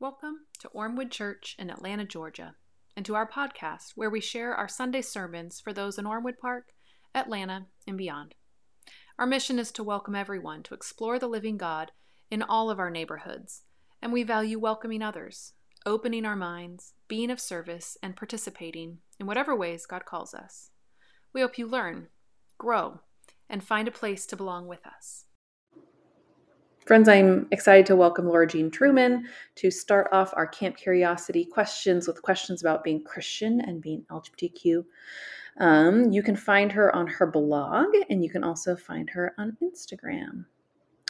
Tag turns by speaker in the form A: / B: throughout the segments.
A: Welcome to Ormewood Church in Atlanta, Georgia, and to our podcast where we share our Sunday sermons for those in Ormewood Park, Atlanta, and beyond. Our mission is to welcome everyone to explore the living God in all of our neighborhoods, and we value welcoming others, opening our minds, being of service, and participating in whatever ways God calls us. We hope you learn, grow, and find a place to belong with us. Friends, I'm excited to welcome Laura Jean Truman to start off our Camp Curiosity questions with questions about being Christian and being LGBTQ. Um, you can find her on her blog and you can also find her on Instagram.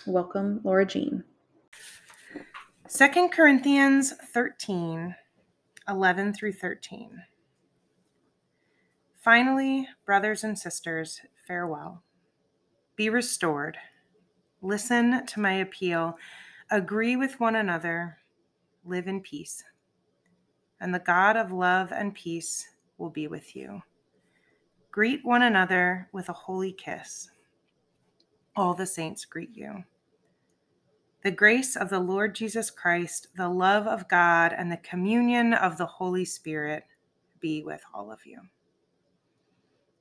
A: Welcome, Laura Jean.
B: 2 Corinthians 13 11 through 13. Finally, brothers and sisters, farewell. Be restored Listen to my appeal. Agree with one another. Live in peace. And the God of love and peace will be with you. Greet one another with a holy kiss. All the saints greet you. The grace of the Lord Jesus Christ, the love of God, and the communion of the Holy Spirit be with all of you.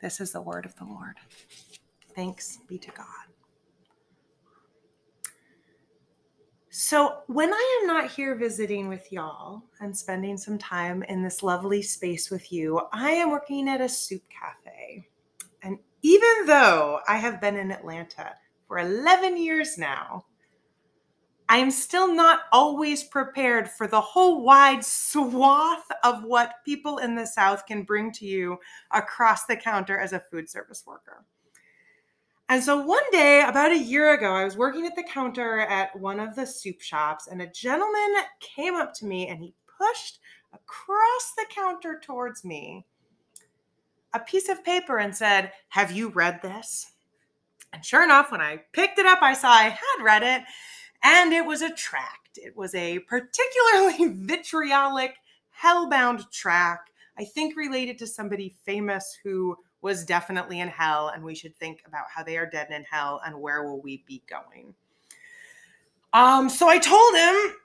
B: This is the word of the Lord. Thanks be to God. So, when I am not here visiting with y'all and spending some time in this lovely space with you, I am working at a soup cafe. And even though I have been in Atlanta for 11 years now, I am still not always prepared for the whole wide swath of what people in the South can bring to you across the counter as a food service worker. And so one day, about a year ago, I was working at the counter at one of the soup shops, and a gentleman came up to me and he pushed across the counter towards me a piece of paper and said, Have you read this? And sure enough, when I picked it up, I saw I had read it, and it was a tract. It was a particularly vitriolic, hellbound tract, I think related to somebody famous who was definitely in hell and we should think about how they are dead in hell and where will we be going? Um so i told him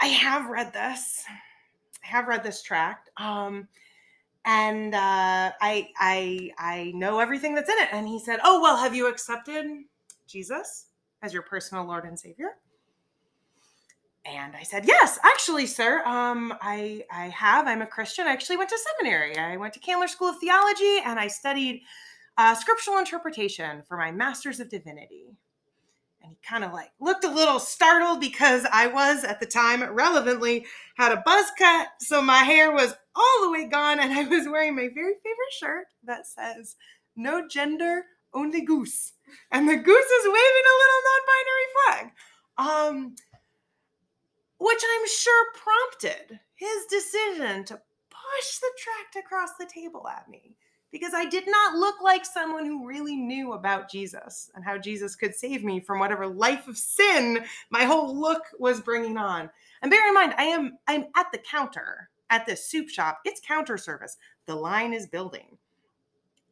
B: i have read this. I have read this tract um and uh i i i know everything that's in it. And he said oh well have you accepted jesus as your personal lord and savior and I said, "Yes, actually, sir. Um, I I have. I'm a Christian. I actually went to seminary. I went to Candler School of Theology, and I studied uh, scriptural interpretation for my Master's of Divinity." And he kind of like looked a little startled because I was at the time relevantly had a buzz cut, so my hair was all the way gone, and I was wearing my very favorite shirt that says "No gender, only goose," and the goose is waving a little non-binary flag. Um, which I'm sure prompted his decision to push the tract across the table at me because I did not look like someone who really knew about Jesus and how Jesus could save me from whatever life of sin my whole look was bringing on. And bear in mind, I am I'm at the counter at this soup shop. It's counter service. The line is building.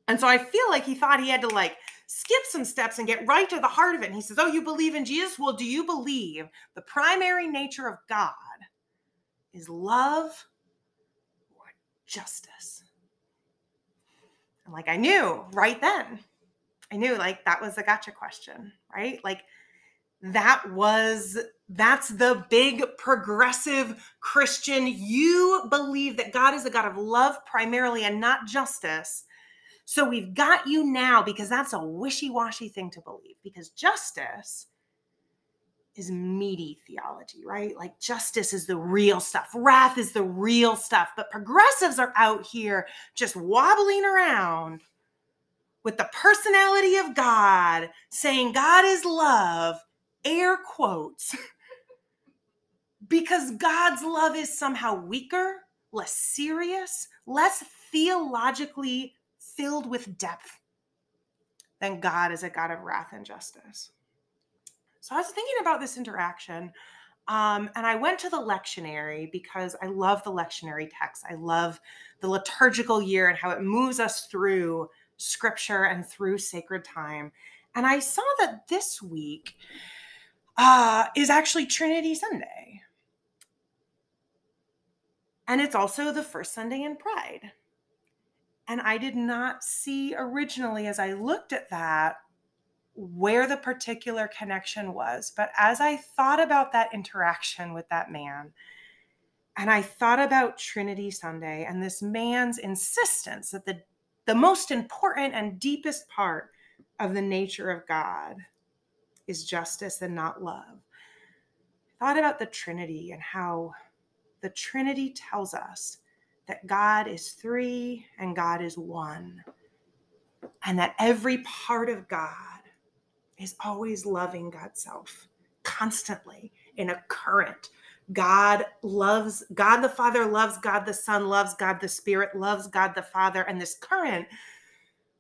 B: And so I feel like he thought he had to like skip some steps and get right to the heart of it. And he says, Oh, you believe in Jesus? Well, do you believe the primary nature of God is love or justice? And like I knew right then, I knew like that was the gotcha question, right? Like that was that's the big progressive Christian. You believe that God is a God of love primarily and not justice. So we've got you now because that's a wishy washy thing to believe because justice is meaty theology, right? Like justice is the real stuff, wrath is the real stuff. But progressives are out here just wobbling around with the personality of God, saying God is love, air quotes, because God's love is somehow weaker, less serious, less theologically filled with depth, then God is a God of wrath and justice. So I was thinking about this interaction. Um, and I went to the lectionary because I love the lectionary text. I love the liturgical year and how it moves us through scripture and through sacred time. And I saw that this week uh, is actually Trinity Sunday. And it's also the first Sunday in Pride. And I did not see originally as I looked at that where the particular connection was. But as I thought about that interaction with that man, and I thought about Trinity Sunday and this man's insistence that the, the most important and deepest part of the nature of God is justice and not love. I thought about the Trinity and how the Trinity tells us that God is three and God is one, and that every part of God is always loving God's self constantly in a current. God loves, God the Father loves, God the Son loves, God the Spirit loves, God the Father. And this current,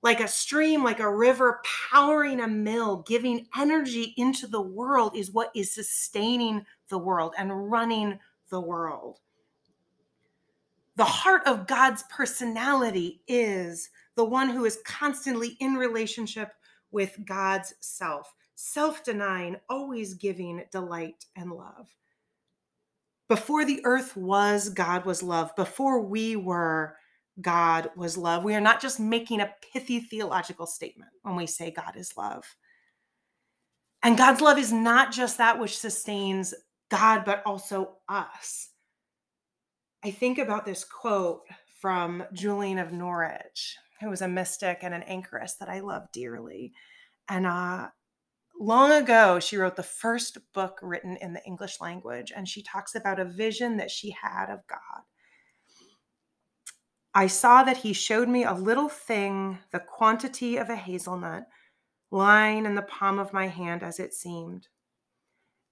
B: like a stream, like a river, powering a mill, giving energy into the world, is what is sustaining the world and running the world. The heart of God's personality is the one who is constantly in relationship with God's self, self denying, always giving delight and love. Before the earth was, God was love. Before we were, God was love. We are not just making a pithy theological statement when we say God is love. And God's love is not just that which sustains God, but also us. I think about this quote from Julian of Norwich, who was a mystic and an anchoress that I love dearly. And uh, long ago, she wrote the first book written in the English language, and she talks about a vision that she had of God. I saw that he showed me a little thing, the quantity of a hazelnut, lying in the palm of my hand as it seemed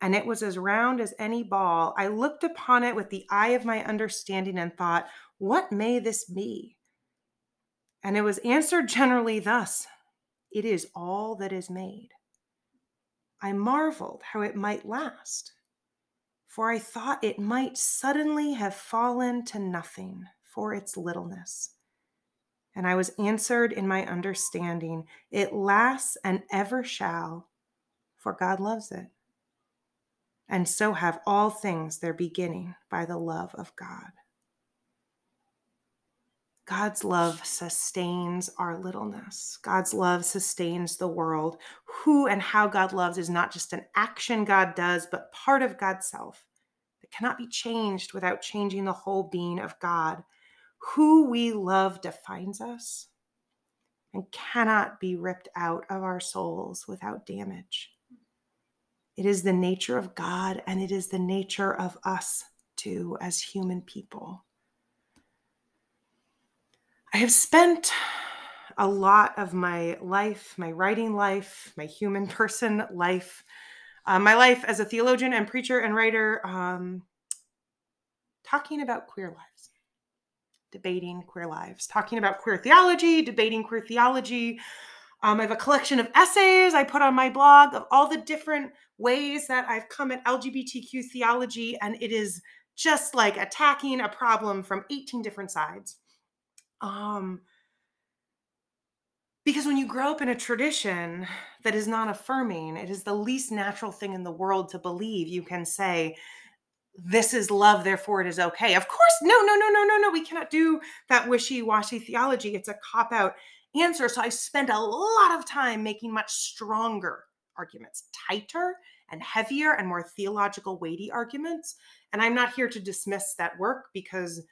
B: and it was as round as any ball. I looked upon it with the eye of my understanding and thought, What may this be? And it was answered generally thus It is all that is made. I marveled how it might last, for I thought it might suddenly have fallen to nothing for its littleness. And I was answered in my understanding, It lasts and ever shall, for God loves it and so have all things their beginning by the love of God. God's love sustains our littleness. God's love sustains the world. Who and how God loves is not just an action God does, but part of God's self that cannot be changed without changing the whole being of God. Who we love defines us and cannot be ripped out of our souls without damage. It is the nature of God and it is the nature of us too as human people. I have spent a lot of my life, my writing life, my human person life, uh, my life as a theologian and preacher and writer, um, talking about queer lives, debating queer lives, talking about queer theology, debating queer theology, um, I have a collection of essays I put on my blog of all the different ways that I've come at LGBTQ theology, and it is just like attacking a problem from 18 different sides. Um, because when you grow up in a tradition that is not affirming, it is the least natural thing in the world to believe. You can say, this is love, therefore it is okay. Of course, no, no, no, no, no, no. We cannot do that wishy washy theology. It's a cop out answer. So I spent a lot of time making much stronger arguments, tighter and heavier and more theological, weighty arguments. And I'm not here to dismiss that work because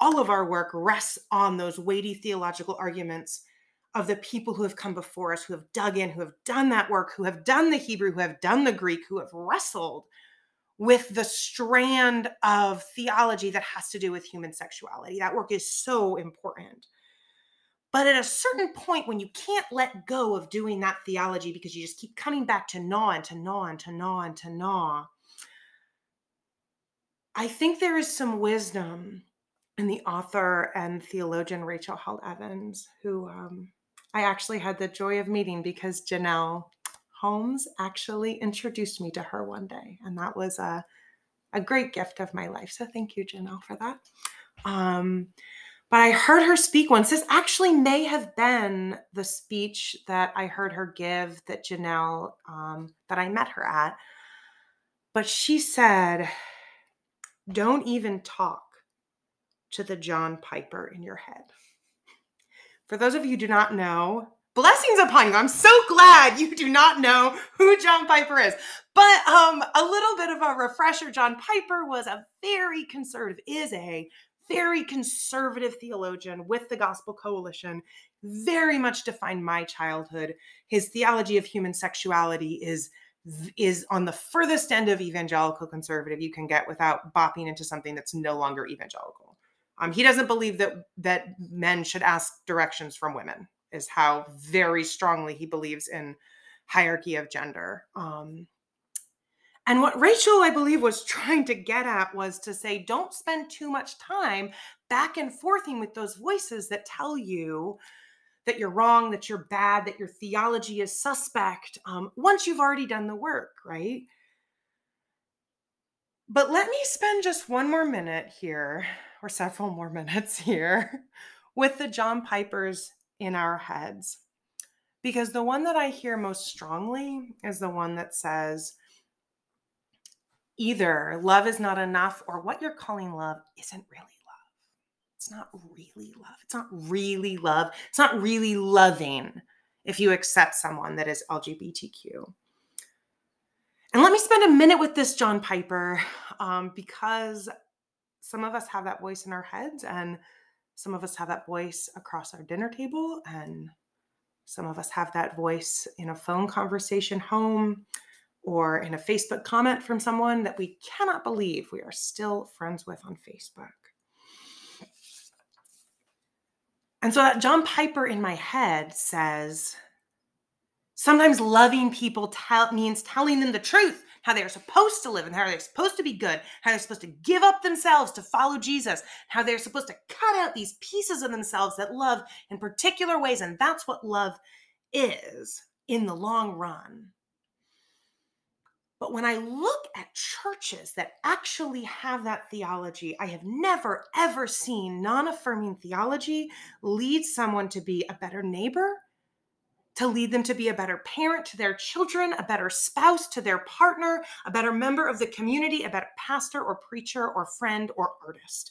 B: all of our work rests on those weighty theological arguments of the people who have come before us, who have dug in, who have done that work, who have done the Hebrew, who have done the Greek, who have wrestled with the strand of theology that has to do with human sexuality. That work is so important. But at a certain point, when you can't let go of doing that theology because you just keep coming back to gnaw and to gnaw and to gnaw and to gnaw, I think there is some wisdom in the author and theologian Rachel Held Evans, who um, I actually had the joy of meeting because Jenelle Holmes actually introduced me to her one day. And that was a, a great gift of my life. So thank you, Jenelle, for that. Um, but I heard her speak once. This actually may have been the speech that I heard her give that Jenelle, um, that I met her at. But she said, Don't even talk to the John Piper in your head. For those of you who do not know, blessings upon you. I'm so glad you do not know who John Piper is. But um, a little bit of a refresher John Piper was a very conservative, is a very conservative theologian with the Gospel Coalition, very much defined my childhood. His theology of human sexuality is is on the furthest end of evangelical conservative you can get without bopping into something that's no longer evangelical. Um, he doesn't believe that that men should ask directions from women. Is how very strongly he believes in hierarchy of gender. Um, and what Rachel, I believe, was trying to get at was to say, don't spend too much time back and forthing with those voices that tell you that you're wrong, that you're bad, that your theology is suspect um, once you've already done the work, right? But let me spend just one more minute here, or several more minutes here, with the John Pipers in our heads. Because the one that I hear most strongly is the one that says, either love is not enough or what you're calling love isn't really love. It's not really love. It's not really love. It's not really loving if you accept someone that is LGBTQ. And let me spend a minute with this John Piper um, because some of us have that voice in our heads, and some of us have that voice across our dinner table, and some of us have that voice in a phone conversation home or in a Facebook comment from someone that we cannot believe we are still friends with on Facebook. And so that John Piper in my head says, sometimes loving people tell, means telling them the truth, how they are supposed to live and how they're supposed to be good, how they're supposed to give up themselves to follow Jesus, how they're supposed to cut out these pieces of themselves that love in particular ways. And that's what love is in the long run. But when I look at churches that actually have that theology, I have never, ever seen non affirming theology lead someone to be a better neighbor, to lead them to be a better parent to their children, a better spouse to their partner, a better member of the community, a better pastor or preacher or friend or artist.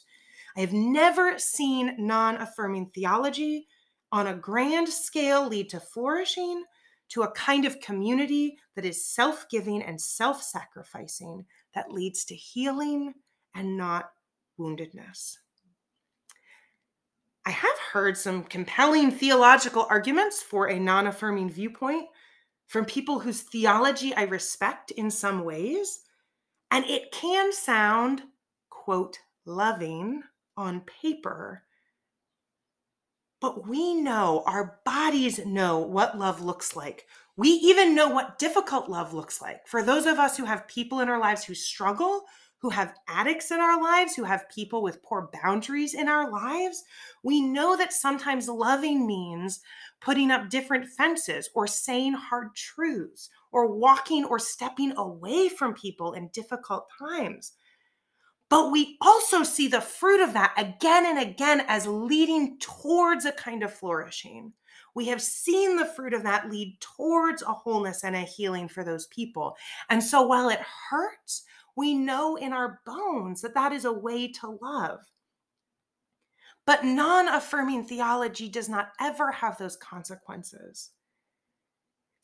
B: I have never seen non affirming theology on a grand scale lead to flourishing to a kind of community that is self giving and self sacrificing that leads to healing and not woundedness. I have heard some compelling theological arguments for a non affirming viewpoint from people whose theology I respect in some ways. And it can sound, quote, loving on paper, but we know, our bodies know what love looks like. We even know what difficult love looks like. For those of us who have people in our lives who struggle, who have addicts in our lives, who have people with poor boundaries in our lives, we know that sometimes loving means putting up different fences or saying hard truths or walking or stepping away from people in difficult times. But we also see the fruit of that again and again as leading towards a kind of flourishing. We have seen the fruit of that lead towards a wholeness and a healing for those people. And so while it hurts, we know in our bones that that is a way to love. But non affirming theology does not ever have those consequences.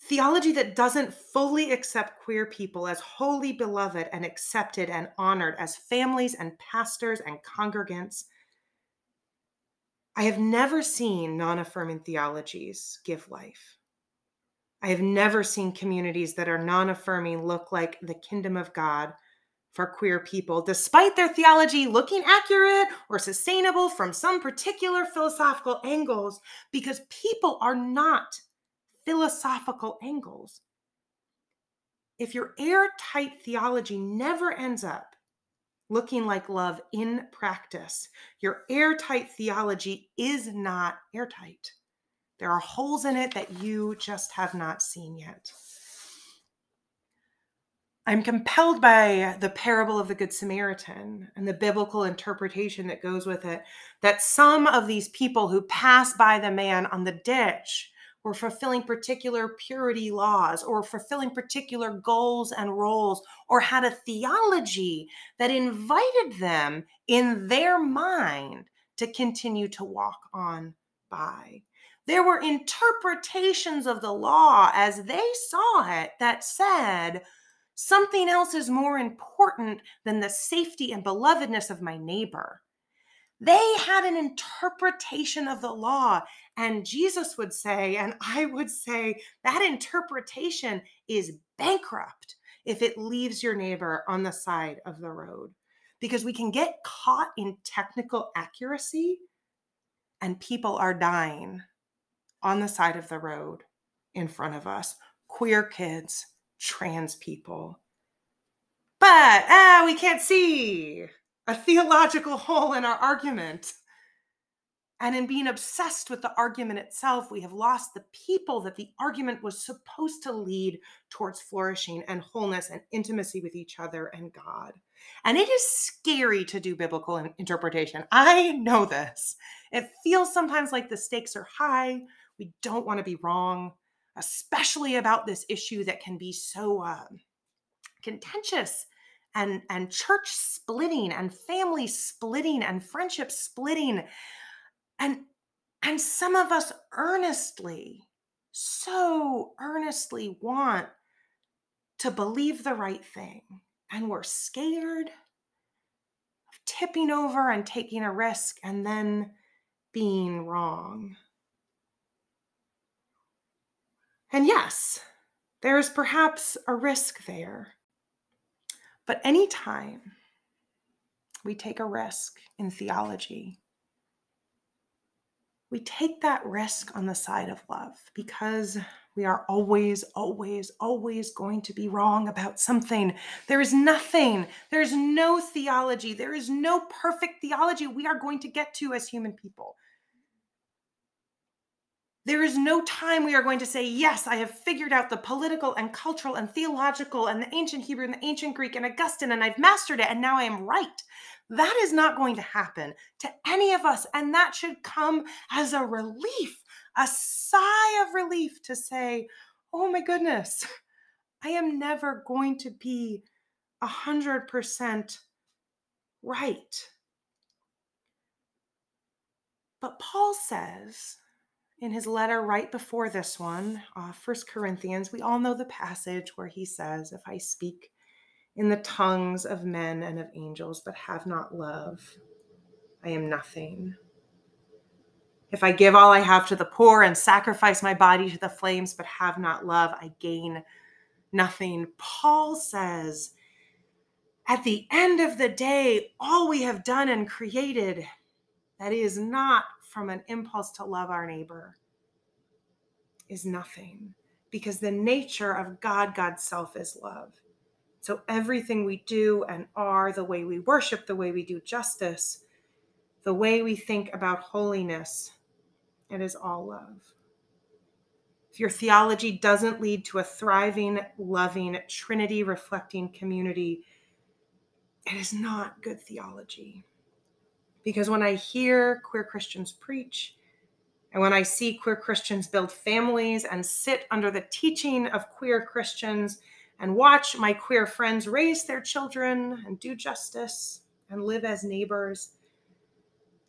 B: Theology that doesn't fully accept queer people as wholly beloved and accepted and honored as families and pastors and congregants. I have never seen non affirming theologies give life. I have never seen communities that are non affirming look like the kingdom of God for queer people, despite their theology looking accurate or sustainable from some particular philosophical angles, because people are not philosophical angles. If your airtight theology never ends up looking like love in practice, your airtight theology is not airtight. There are holes in it that you just have not seen yet. I'm compelled by the parable of the Good Samaritan and the biblical interpretation that goes with it that some of these people who pass by the man on the ditch or fulfilling particular purity laws or fulfilling particular goals and roles or had a theology that invited them in their mind to continue to walk on by. There were interpretations of the law as they saw it that said, something else is more important than the safety and belovedness of my neighbor. They had an interpretation of the law. And Jesus would say, and I would say, that interpretation is bankrupt if it leaves your neighbor on the side of the road. Because we can get caught in technical accuracy and people are dying on the side of the road in front of us queer kids, trans people. But, ah, we can't see a theological hole in our argument. And in being obsessed with the argument itself, we have lost the people that the argument was supposed to lead towards flourishing and wholeness and intimacy with each other and God. And it is scary to do biblical interpretation. I know this. It feels sometimes like the stakes are high. We don't want to be wrong, especially about this issue that can be so uh, contentious and and church splitting and family splitting and friendship splitting. And and some of us earnestly so earnestly want to believe the right thing. And we're scared of tipping over and taking a risk and then being wrong. And yes there's perhaps a risk there but anytime we take a risk in theology, we take that risk on the side of love because we are always, always, always going to be wrong about something. There is nothing, there is no theology, there is no perfect theology we are going to get to as human people. There is no time we are going to say, Yes, I have figured out the political and cultural and theological and the ancient Hebrew and the ancient Greek and Augustine, and I've mastered it, and now I am right. That is not going to happen to any of us. And that should come as a relief, a sigh of relief to say, Oh my goodness, I am never going to be a hundred percent right. But Paul says in his letter right before this one, uh, First Corinthians, we all know the passage where he says, If I speak in the tongues of men and of angels, but have not love, I am nothing. If I give all I have to the poor and sacrifice my body to the flames, but have not love, I gain nothing. Paul says, at the end of the day, all we have done and created that is not from an impulse to love our neighbor is nothing because the nature of God, God's self is love. So everything we do and are, the way we worship, the way we do justice, the way we think about holiness, it is all love. If your theology doesn't lead to a thriving, loving, Trinity reflecting community, it is not good theology. Because when I hear queer Christians preach, and when I see queer Christians build families and sit under the teaching of queer Christians and watch my queer friends raise their children and do justice and live as neighbors,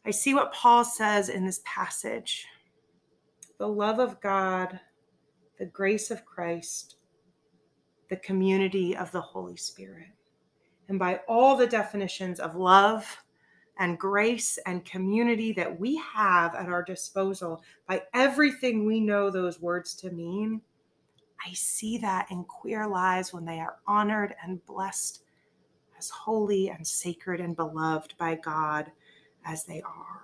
B: I see what Paul says in this passage the love of God, the grace of Christ, the community of the Holy Spirit. And by all the definitions of love, and grace and community that we have at our disposal by everything we know those words to mean, I see that in queer lives when they are honored and blessed as holy and sacred and beloved by God as they are.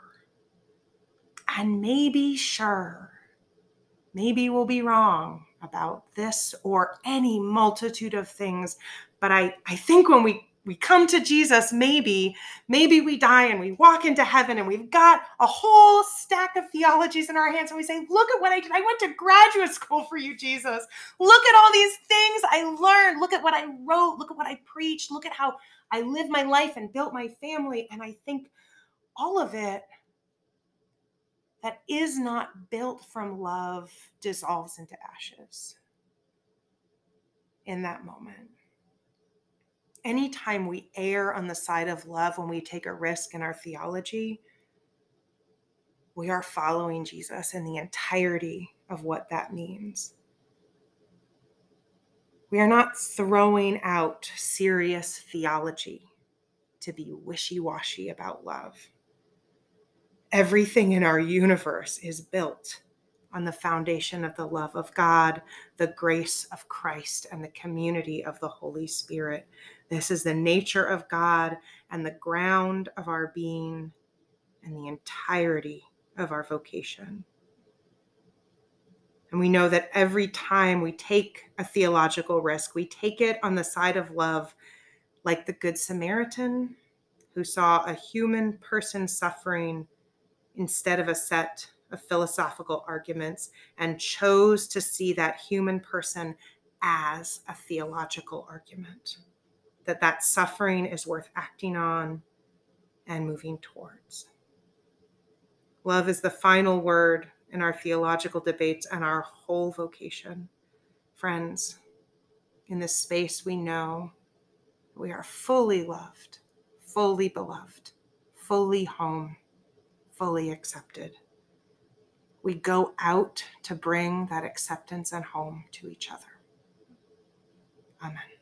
B: And maybe, sure, maybe we'll be wrong about this or any multitude of things. But I, I think when we we come to Jesus, maybe, maybe we die and we walk into heaven and we've got a whole stack of theologies in our hands and we say, Look at what I did. I went to graduate school for you, Jesus. Look at all these things I learned. Look at what I wrote. Look at what I preached. Look at how I lived my life and built my family. And I think all of it that is not built from love dissolves into ashes in that moment. Anytime we err on the side of love when we take a risk in our theology, we are following Jesus in the entirety of what that means. We are not throwing out serious theology to be wishy washy about love. Everything in our universe is built on the foundation of the love of God, the grace of Christ, and the community of the Holy Spirit. This is the nature of God and the ground of our being and the entirety of our vocation. And we know that every time we take a theological risk, we take it on the side of love, like the Good Samaritan who saw a human person suffering instead of a set of philosophical arguments and chose to see that human person as a theological argument that that suffering is worth acting on and moving towards love is the final word in our theological debates and our whole vocation. Friends, in this space, we know we are fully loved, fully beloved, fully home, fully accepted. We go out to bring that acceptance and home to each other. Amen.